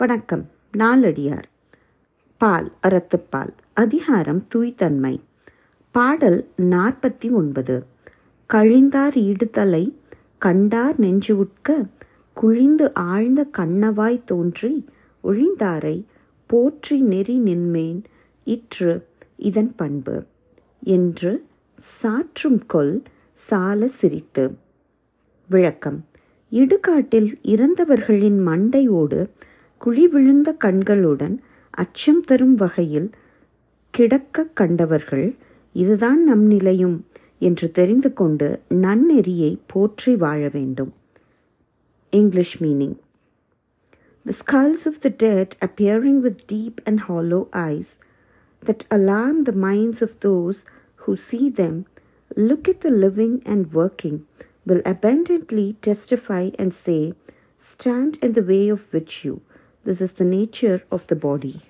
வணக்கம். நாலடியார். பால் அறத்துப்பால். அதிகாரம் தூய்தன்மை பாடல் நாற்பத்தி ஒன்பது கழிந்தார் ஈடுதலை கண்டார் நெஞ்சு உட்க குழிந்து ஆழ்ந்த கண்ணவாய் தோன்றி ஒழிந்தாரை போற்றி நெறி நின்மேன் இற்று இதன் பண்பு. என்று சாற்றும் கொல் சால சிரித்து. விளக்கம். இடுகாட்டில் இறந்தவர்களின் மண்டையோடு குழி விழுந்த கண்களுடன் அச்சம் தரும் வகையில் கிடக்க கண்டவர்கள் இதுதான் நம் நிலையும் என்று தெரிந்து கொண்டு நன்னெறியை போற்றி வாழ வேண்டும் English meaning The skulls of the dead appearing with deep and hollow eyes that alarm the minds of those who see them, look at the living and working, will abundantly testify and say, Stand in the way of virtue. This is the nature of the body.